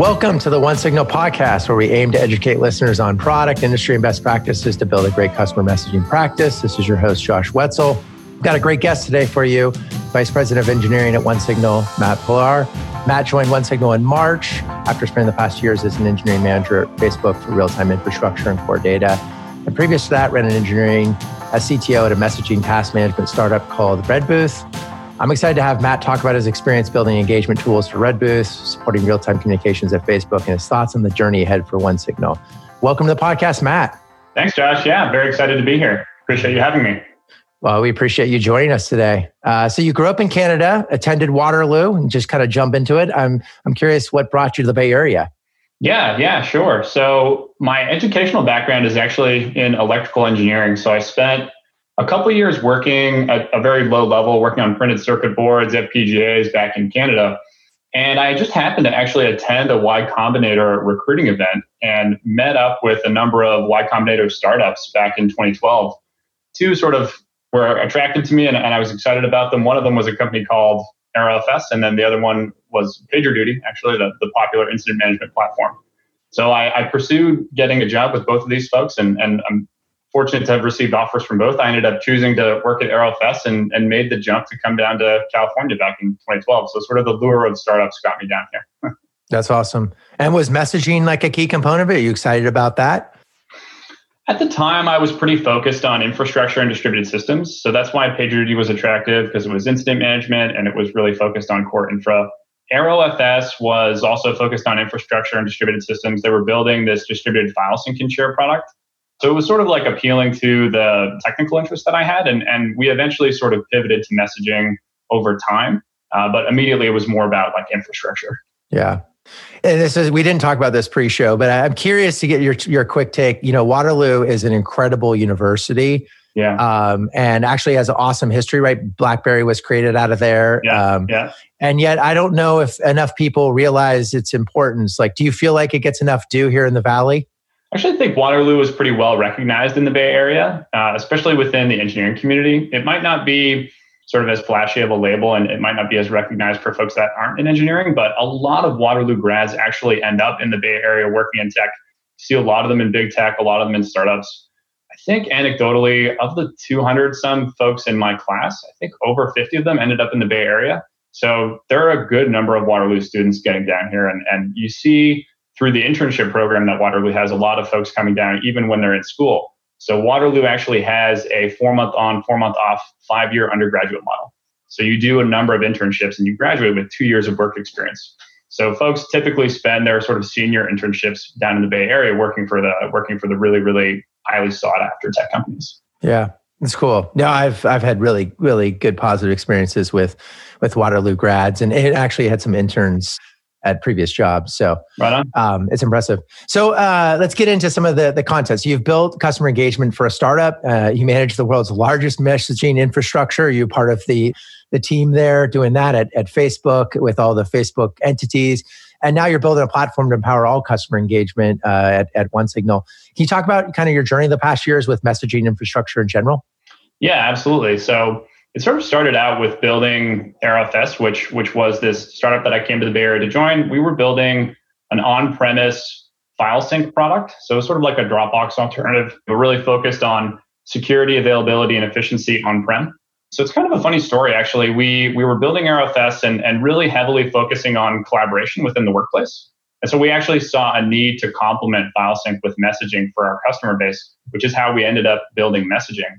Welcome to the One Signal podcast, where we aim to educate listeners on product, industry, and best practices to build a great customer messaging practice. This is your host, Josh Wetzel. We've got a great guest today for you, Vice President of Engineering at One Signal, Matt Pilar. Matt joined One Signal in March after spending the past years as an engineering manager at Facebook for real time infrastructure and core data. And previous to that, ran an engineering as CTO at a messaging task management startup called Redbooth. I'm excited to have Matt talk about his experience building engagement tools for Redbooth, supporting real time communications at Facebook, and his thoughts on the journey ahead for One Signal. Welcome to the podcast, Matt. Thanks, Josh. Yeah, very excited to be here. Appreciate you having me. Well, we appreciate you joining us today. Uh, so, you grew up in Canada, attended Waterloo, and just kind of jump into it. I'm I'm curious what brought you to the Bay Area. Yeah, yeah, sure. So, my educational background is actually in electrical engineering. So, I spent a couple years working at a very low level, working on printed circuit boards, FPGAs back in Canada. And I just happened to actually attend a Y Combinator recruiting event and met up with a number of Y Combinator startups back in 2012. Two sort of were attracted to me and, and I was excited about them. One of them was a company called AeroFS, and then the other one was PagerDuty, actually, the, the popular incident management platform. So I, I, pursued getting a job with both of these folks, and, and I'm fortunate to have received offers from both. I ended up choosing to work at AeroFS and, and made the jump to come down to California back in 2012. So sort of the lure of startups got me down here. That's awesome. And was messaging like a key component of it? Are you excited about that? At the time, I was pretty focused on infrastructure and distributed systems. So that's why PagerDuty was attractive because it was incident management and it was really focused on core infra. AeroFS was also focused on infrastructure and distributed systems. They were building this distributed file sync and share product so it was sort of like appealing to the technical interest that I had. And, and we eventually sort of pivoted to messaging over time. Uh, but immediately it was more about like infrastructure. Yeah. And this is we didn't talk about this pre-show, but I'm curious to get your your quick take. You know, Waterloo is an incredible university. Yeah. Um, and actually has an awesome history, right? BlackBerry was created out of there. Yeah. Um, yeah. And yet I don't know if enough people realize its importance. Like, do you feel like it gets enough due here in the Valley? I actually, think Waterloo is pretty well recognized in the Bay Area, uh, especially within the engineering community. It might not be sort of as flashy of a label and it might not be as recognized for folks that aren't in engineering, but a lot of Waterloo grads actually end up in the Bay Area working in tech. See a lot of them in big tech, a lot of them in startups. I think anecdotally, of the 200 some folks in my class, I think over 50 of them ended up in the Bay Area. So there are a good number of Waterloo students getting down here. And, and you see through the internship program that Waterloo has, a lot of folks coming down even when they're in school. So Waterloo actually has a four month on, four month off, five year undergraduate model. So you do a number of internships and you graduate with two years of work experience. So folks typically spend their sort of senior internships down in the Bay Area working for the working for the really really highly sought after tech companies. Yeah, it's cool. No, I've I've had really really good positive experiences with with Waterloo grads, and it actually had some interns at previous jobs. So right um, it's impressive. So uh, let's get into some of the, the content. So you've built customer engagement for a startup. Uh, you manage the world's largest messaging infrastructure. You're part of the, the team there doing that at, at Facebook with all the Facebook entities. And now you're building a platform to empower all customer engagement uh, at, at One Signal. Can you talk about kind of your journey the past years with messaging infrastructure in general? Yeah, absolutely. So it sort of started out with building AeroFS, which which was this startup that I came to the Bay Area to join. We were building an on-premise file sync product, so sort of like a Dropbox alternative, but really focused on security, availability, and efficiency on-prem. So it's kind of a funny story, actually. We we were building AeroFS and and really heavily focusing on collaboration within the workplace. And so we actually saw a need to complement file sync with messaging for our customer base, which is how we ended up building messaging.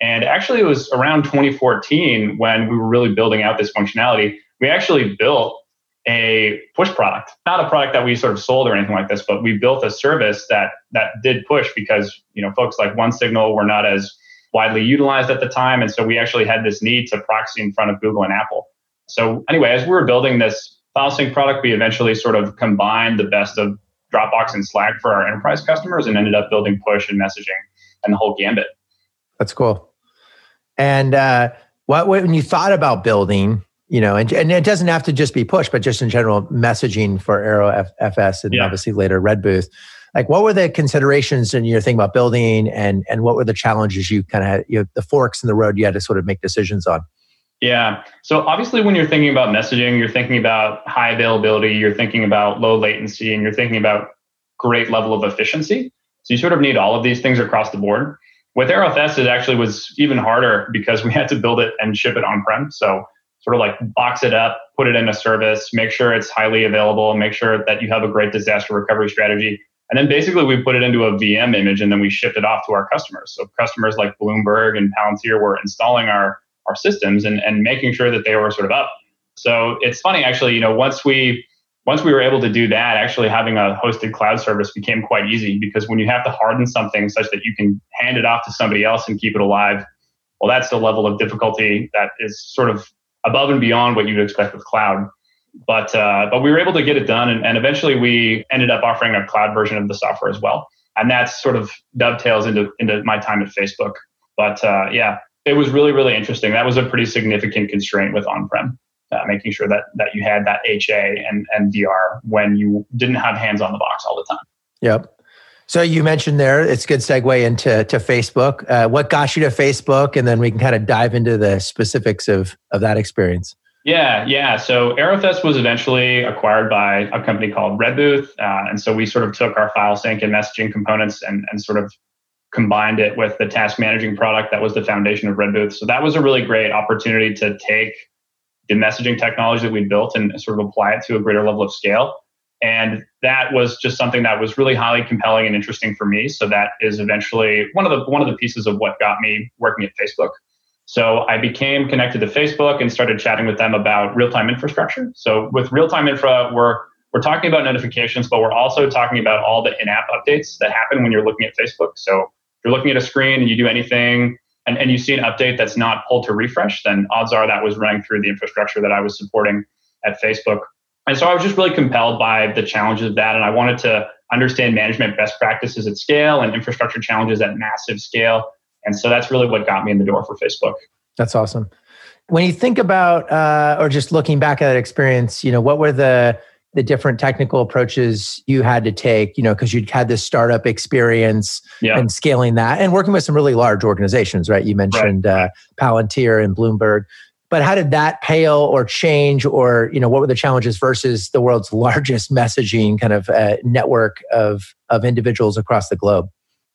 And actually, it was around 2014 when we were really building out this functionality. We actually built a push product, not a product that we sort of sold or anything like this, but we built a service that that did push because you know folks like One Signal were not as widely utilized at the time, and so we actually had this need to proxy in front of Google and Apple. So anyway, as we were building this file sync product, we eventually sort of combined the best of Dropbox and Slack for our enterprise customers, and ended up building push and messaging and the whole gambit. That's cool. And uh, what when you thought about building, you know, and, and it doesn't have to just be push, but just in general messaging for Aero F- FS and yeah. obviously later Redbooth. Like, what were the considerations in your thing about building, and and what were the challenges you kind of had, you know, the forks in the road you had to sort of make decisions on? Yeah. So obviously, when you're thinking about messaging, you're thinking about high availability, you're thinking about low latency, and you're thinking about great level of efficiency. So you sort of need all of these things across the board. With AeroFS, it actually was even harder because we had to build it and ship it on prem. So sort of like box it up, put it in a service, make sure it's highly available, and make sure that you have a great disaster recovery strategy. And then basically we put it into a VM image and then we shipped it off to our customers. So customers like Bloomberg and Palantir were installing our our systems and, and making sure that they were sort of up. So it's funny actually, you know, once we once we were able to do that, actually having a hosted cloud service became quite easy because when you have to harden something such that you can hand it off to somebody else and keep it alive, well, that's the level of difficulty that is sort of above and beyond what you'd expect with cloud. But uh, but we were able to get it done, and, and eventually we ended up offering a cloud version of the software as well, and that sort of dovetails into into my time at Facebook. But uh, yeah, it was really really interesting. That was a pretty significant constraint with on-prem, uh, making sure that that you had that HA and and DR when you didn't have hands on the box all the time. Yep. So you mentioned there, it's a good segue into to Facebook. Uh, what got you to Facebook, and then we can kind of dive into the specifics of of that experience. Yeah, yeah. So AeroFS was eventually acquired by a company called Redbooth, uh, and so we sort of took our file sync and messaging components and and sort of combined it with the task managing product that was the foundation of Redbooth. So that was a really great opportunity to take the messaging technology that we built and sort of apply it to a greater level of scale. And that was just something that was really highly compelling and interesting for me. So that is eventually one of the one of the pieces of what got me working at Facebook. So I became connected to Facebook and started chatting with them about real-time infrastructure. So with real-time infra, we're we're talking about notifications, but we're also talking about all the in-app updates that happen when you're looking at Facebook. So if you're looking at a screen and you do anything and, and you see an update that's not pulled to refresh, then odds are that was running through the infrastructure that I was supporting at Facebook. And so I was just really compelled by the challenges of that. And I wanted to understand management best practices at scale and infrastructure challenges at massive scale. And so that's really what got me in the door for Facebook. That's awesome. When you think about, uh, or just looking back at that experience, you know, what were the the different technical approaches you had to take, you know, because you'd had this startup experience yeah. and scaling that and working with some really large organizations, right? You mentioned right. Uh, Palantir and Bloomberg but how did that pale or change or you know what were the challenges versus the world's largest messaging kind of uh, network of of individuals across the globe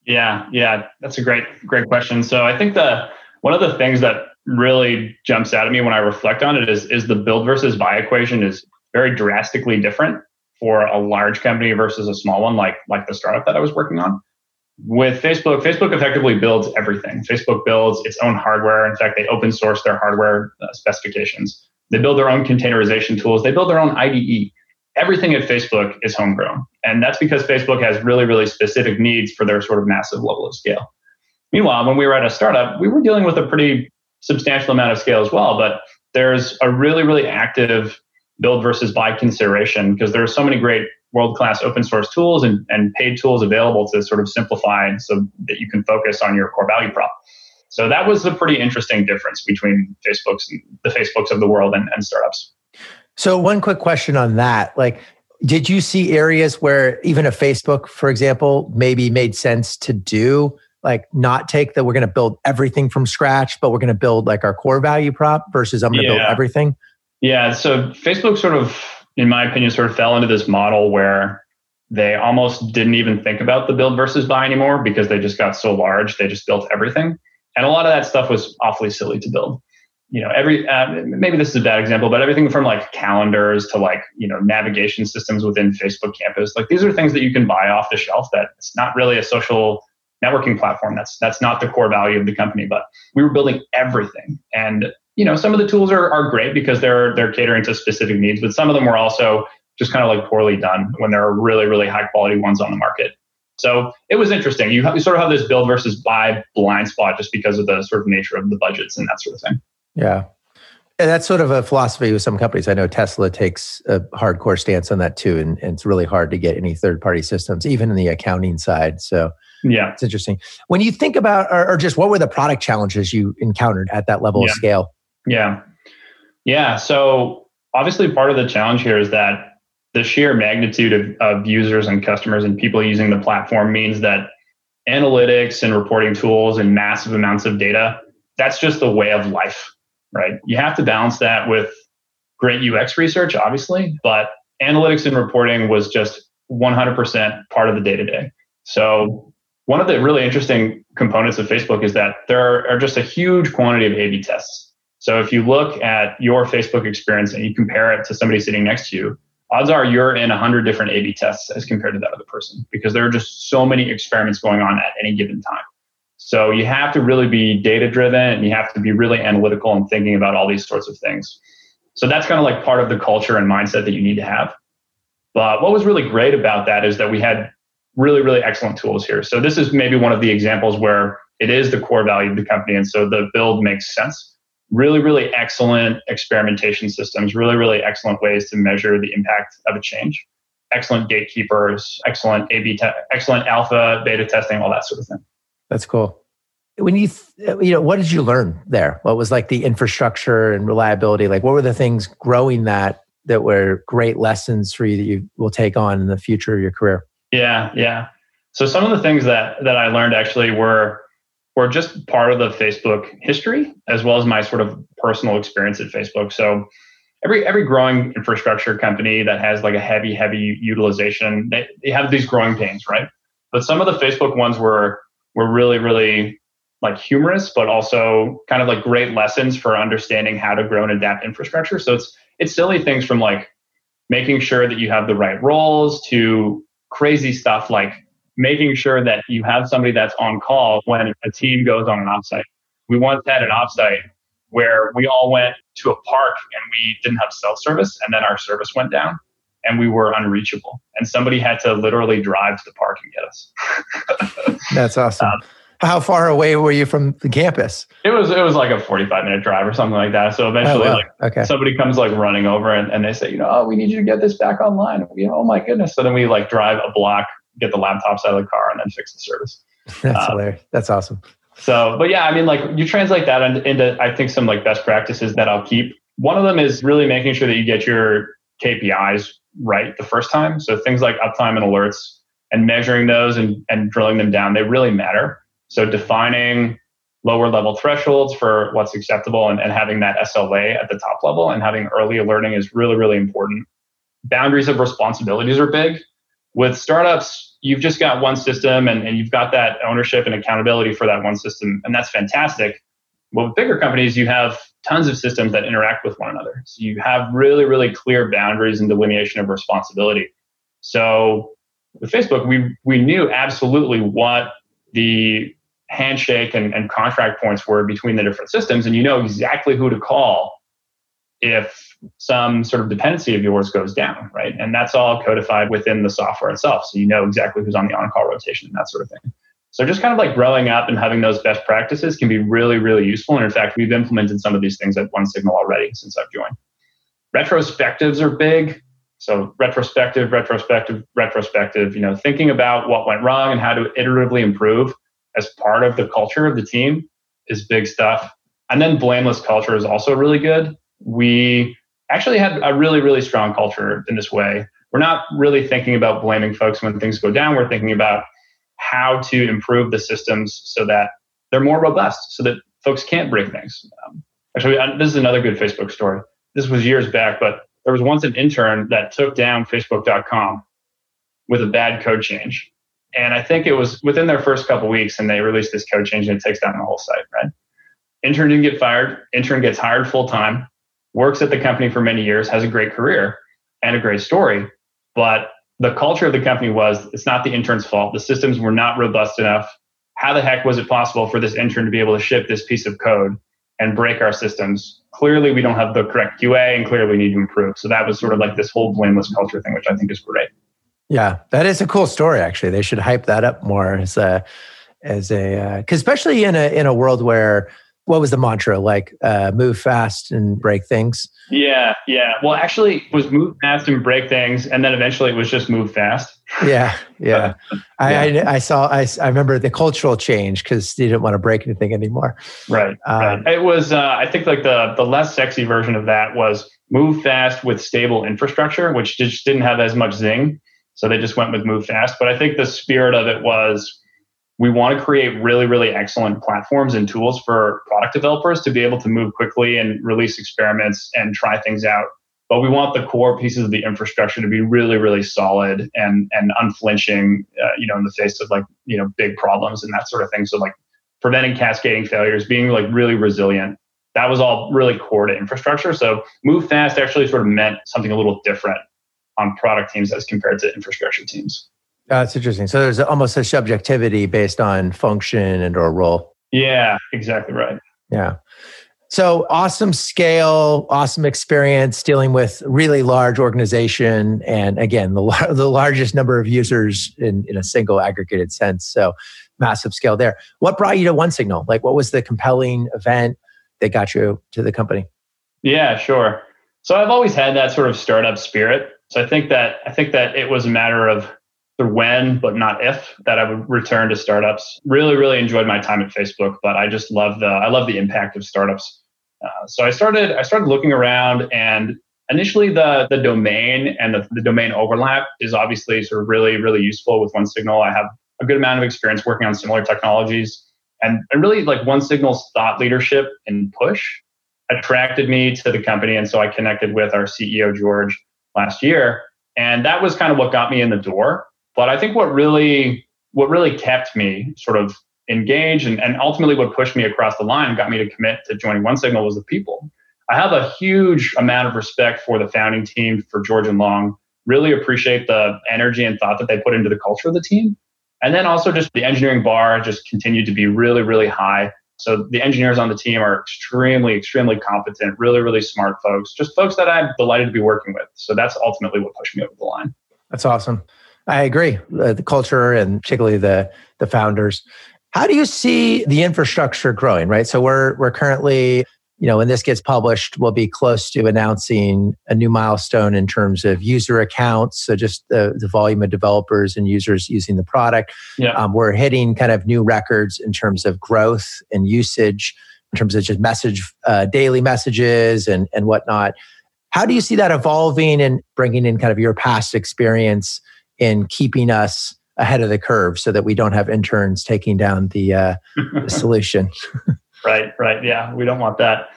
yeah yeah that's a great great question so i think the one of the things that really jumps out at me when i reflect on it is is the build versus buy equation is very drastically different for a large company versus a small one like like the startup that i was working on with Facebook, Facebook effectively builds everything. Facebook builds its own hardware. In fact, they open source their hardware uh, specifications. They build their own containerization tools. They build their own IDE. Everything at Facebook is homegrown. And that's because Facebook has really, really specific needs for their sort of massive level of scale. Meanwhile, when we were at a startup, we were dealing with a pretty substantial amount of scale as well. But there's a really, really active build versus buy consideration because there are so many great world class open source tools and, and paid tools available to sort of simplify so that you can focus on your core value prop. So that was a pretty interesting difference between Facebook's the Facebooks of the world and, and startups. So one quick question on that. Like, did you see areas where even a Facebook, for example, maybe made sense to do? Like not take that we're going to build everything from scratch, but we're going to build like our core value prop versus I'm going to yeah. build everything. Yeah. So Facebook sort of in my opinion, sort of fell into this model where they almost didn't even think about the build versus buy anymore because they just got so large. They just built everything. And a lot of that stuff was awfully silly to build. You know, every uh, maybe this is a bad example, but everything from like calendars to like you know navigation systems within Facebook Campus, like these are things that you can buy off the shelf. That it's not really a social networking platform. That's that's not the core value of the company. But we were building everything, and you know, some of the tools are, are great because they're they're catering to specific needs, but some of them were also just kind of like poorly done when there are really, really high quality ones on the market. So it was interesting. You, have, you sort of have this build versus buy blind spot just because of the sort of nature of the budgets and that sort of thing. Yeah. And that's sort of a philosophy with some companies. I know Tesla takes a hardcore stance on that too. And, and it's really hard to get any third party systems, even in the accounting side. So yeah, it's interesting. When you think about, or, or just what were the product challenges you encountered at that level yeah. of scale? Yeah. Yeah. So obviously, part of the challenge here is that the sheer magnitude of, of users and customers and people using the platform means that analytics and reporting tools and massive amounts of data, that's just the way of life. right? You have to balance that with great UX research, obviously, but analytics and reporting was just 100% part of the day to day. So, one of the really interesting components of Facebook is that there are just a huge quantity of A B tests. So, if you look at your Facebook experience and you compare it to somebody sitting next to you, odds are you're in 100 different A B tests as compared to that other person because there are just so many experiments going on at any given time. So, you have to really be data driven and you have to be really analytical and thinking about all these sorts of things. So, that's kind of like part of the culture and mindset that you need to have. But what was really great about that is that we had really, really excellent tools here. So this is maybe one of the examples where it is the core value of the company. And so the build makes sense. Really, really excellent experimentation systems, really, really excellent ways to measure the impact of a change. Excellent gatekeepers, excellent A/B, te- excellent alpha, beta testing, all that sort of thing. That's cool. When you, th- you know, what did you learn there? What was like the infrastructure and reliability? Like, what were the things growing that that were great lessons for you that you will take on in the future of your career? Yeah, yeah. So some of the things that that I learned actually were were just part of the Facebook history as well as my sort of personal experience at Facebook. So every every growing infrastructure company that has like a heavy heavy utilization, they, they have these growing pains, right? But some of the Facebook ones were were really really like humorous, but also kind of like great lessons for understanding how to grow and adapt infrastructure. So it's it's silly things from like making sure that you have the right roles to crazy stuff like making sure that you have somebody that's on call when a team goes on an offsite. We once had an offsite where we all went to a park and we didn't have cell service and then our service went down and we were unreachable and somebody had to literally drive to the park and get us. that's awesome. Um, how far away were you from the campus? It was it was like a 45 minute drive or something like that. So eventually, oh, wow. like okay. somebody comes like running over and, and they say, you know, oh, we need you to get this back online. We, oh my goodness. So then we like drive a block, get the laptops out of the car, and then fix the service. That's um, hilarious. That's awesome. So, but yeah, I mean, like you translate that into, I think some like best practices that I'll keep. One of them is really making sure that you get your KPIs right the first time. So things like uptime and alerts and measuring those and, and drilling them down, they really matter. So defining lower level thresholds for what's acceptable and, and having that SLA at the top level and having early alerting is really, really important. Boundaries of responsibilities are big. With startups, you've just got one system and, and you've got that ownership and accountability for that one system, and that's fantastic. But with bigger companies, you have tons of systems that interact with one another. So you have really, really clear boundaries and delineation of responsibility. So with Facebook, we we knew absolutely what the handshake and, and contract points were between the different systems, and you know exactly who to call if some sort of dependency of yours goes down, right? And that's all codified within the software itself. So you know exactly who's on the on call rotation and that sort of thing. So just kind of like growing up and having those best practices can be really, really useful. And in fact, we've implemented some of these things at One Signal already since I've joined. Retrospectives are big. So retrospective, retrospective, retrospective, you know, thinking about what went wrong and how to iteratively improve as part of the culture of the team is big stuff. And then blameless culture is also really good. We actually had a really, really strong culture in this way. We're not really thinking about blaming folks when things go down. We're thinking about how to improve the systems so that they're more robust, so that folks can't break things. Um, actually, this is another good Facebook story. This was years back, but there was once an intern that took down Facebook.com with a bad code change. And I think it was within their first couple weeks, and they released this code change and it takes down the whole site, right? Intern didn't get fired. Intern gets hired full time, works at the company for many years, has a great career and a great story. But the culture of the company was it's not the intern's fault. The systems were not robust enough. How the heck was it possible for this intern to be able to ship this piece of code and break our systems? Clearly, we don't have the correct QA and clearly we need to improve. So that was sort of like this whole blameless culture thing, which I think is great. Yeah, that is a cool story. Actually, they should hype that up more as a as a because uh, especially in a in a world where what was the mantra like uh, move fast and break things yeah yeah well actually it was move fast and break things and then eventually it was just move fast yeah yeah, yeah. I, I, I saw I, I remember the cultural change because you didn't want to break anything anymore right, um, right. it was uh, i think like the the less sexy version of that was move fast with stable infrastructure which just didn't have as much zing so they just went with move fast. But I think the spirit of it was we want to create really, really excellent platforms and tools for product developers to be able to move quickly and release experiments and try things out. But we want the core pieces of the infrastructure to be really, really solid and and unflinching, uh, you know, in the face of like you know big problems and that sort of thing. So like preventing cascading failures, being like really resilient. That was all really core to infrastructure. So move fast actually sort of meant something a little different on product teams as compared to infrastructure teams. Uh, That's interesting. So there's almost a subjectivity based on function and or role. Yeah, exactly right. Yeah. So awesome scale, awesome experience dealing with really large organization, and again, the the largest number of users in in a single aggregated sense. So massive scale there. What brought you to One Signal? Like, what was the compelling event that got you to the company? Yeah, sure. So I've always had that sort of startup spirit. So I think that I think that it was a matter of the when, but not if, that I would return to startups. Really, really enjoyed my time at Facebook, but I just love the I love the impact of startups. Uh, so I started I started looking around, and initially the the domain and the, the domain overlap is obviously sort of really really useful with One Signal. I have a good amount of experience working on similar technologies, and and really like One Signal's thought leadership and push attracted me to the company, and so I connected with our CEO George last year, and that was kind of what got me in the door. But I think what really what really kept me sort of engaged and, and ultimately what pushed me across the line got me to commit to joining One Signal was the people. I have a huge amount of respect for the founding team, for George and Long. Really appreciate the energy and thought that they put into the culture of the team. And then also just the engineering bar just continued to be really, really high. So the engineers on the team are extremely, extremely competent, really, really smart folks, just folks that I'm delighted to be working with. So that's ultimately what pushed me over the line. That's awesome. I agree. Uh, the culture and particularly the the founders. How do you see the infrastructure growing? Right. So we're we're currently, you know, when this gets published, we'll be close to announcing a new milestone in terms of user accounts. So just the, the volume of developers and users using the product. Yeah. Um, we're hitting kind of new records in terms of growth and usage, in terms of just message uh, daily messages and and whatnot. How do you see that evolving and bringing in kind of your past experience? In keeping us ahead of the curve so that we don't have interns taking down the, uh, the solution. right, right. Yeah, we don't want that.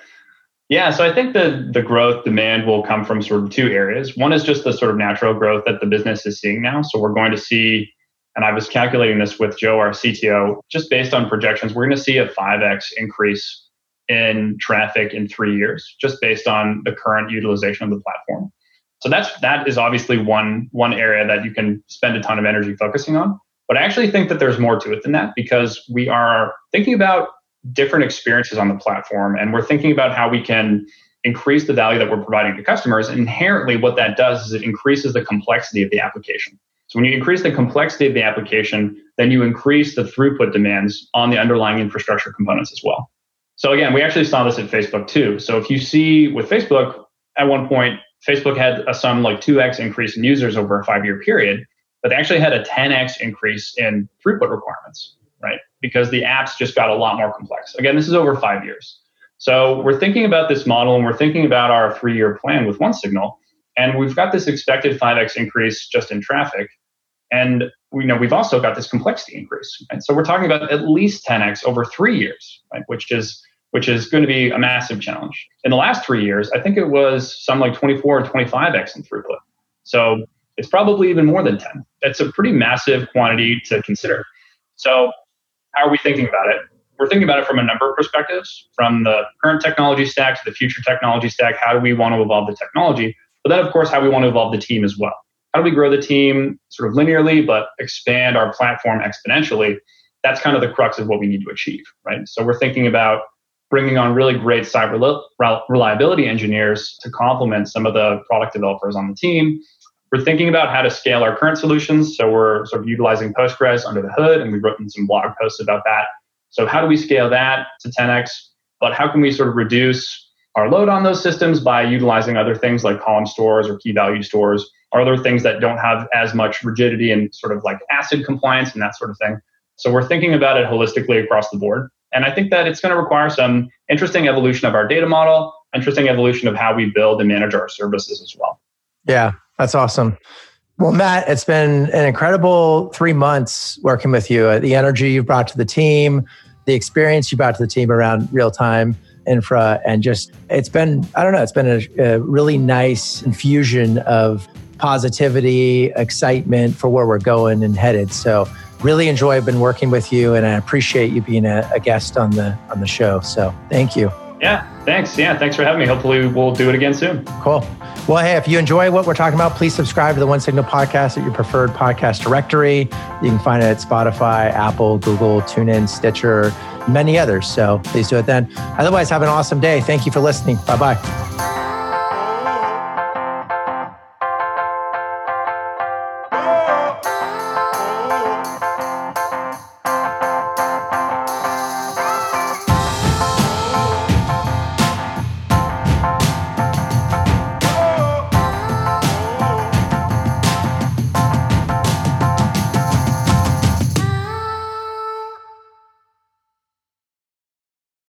Yeah, so I think the the growth demand will come from sort of two areas. One is just the sort of natural growth that the business is seeing now. So we're going to see, and I was calculating this with Joe, our CTO, just based on projections, we're going to see a 5x increase in traffic in three years, just based on the current utilization of the platform. So that's that is obviously one one area that you can spend a ton of energy focusing on. But I actually think that there's more to it than that because we are thinking about different experiences on the platform and we're thinking about how we can increase the value that we're providing to customers. Inherently, what that does is it increases the complexity of the application. So when you increase the complexity of the application, then you increase the throughput demands on the underlying infrastructure components as well. So again, we actually saw this at Facebook too. So if you see with Facebook, at one point, Facebook had a some like 2x increase in users over a five year period, but they actually had a 10x increase in throughput requirements, right? Because the apps just got a lot more complex. Again, this is over five years. So we're thinking about this model and we're thinking about our three year plan with One Signal. And we've got this expected 5x increase just in traffic. And we know we've also got this complexity increase. Right? So we're talking about at least 10x over three years, right? Which is which is going to be a massive challenge. In the last three years, I think it was some like 24 or 25x in throughput. So it's probably even more than 10. That's a pretty massive quantity to consider. So, how are we thinking about it? We're thinking about it from a number of perspectives from the current technology stack to the future technology stack. How do we want to evolve the technology? But then, of course, how we want to evolve the team as well. How do we grow the team sort of linearly, but expand our platform exponentially? That's kind of the crux of what we need to achieve, right? So, we're thinking about bringing on really great site reliability engineers to complement some of the product developers on the team. We're thinking about how to scale our current solutions. So we're sort of utilizing Postgres under the hood, and we've written some blog posts about that. So how do we scale that to 10x? But how can we sort of reduce our load on those systems by utilizing other things like column stores or key value stores or other things that don't have as much rigidity and sort of like ACID compliance and that sort of thing. So we're thinking about it holistically across the board. And I think that it's going to require some interesting evolution of our data model, interesting evolution of how we build and manage our services as well. Yeah, that's awesome. Well, Matt, it's been an incredible three months working with you. The energy you've brought to the team, the experience you brought to the team around real time infra, and just it's been, I don't know, it's been a, a really nice infusion of positivity, excitement for where we're going and headed. So, really enjoy been working with you, and I appreciate you being a, a guest on the on the show. So, thank you. Yeah, thanks. Yeah, thanks for having me. Hopefully, we'll do it again soon. Cool. Well, hey, if you enjoy what we're talking about, please subscribe to the One Signal podcast at your preferred podcast directory. You can find it at Spotify, Apple, Google, TuneIn, Stitcher, many others. So please do it then. Otherwise, have an awesome day. Thank you for listening. Bye bye.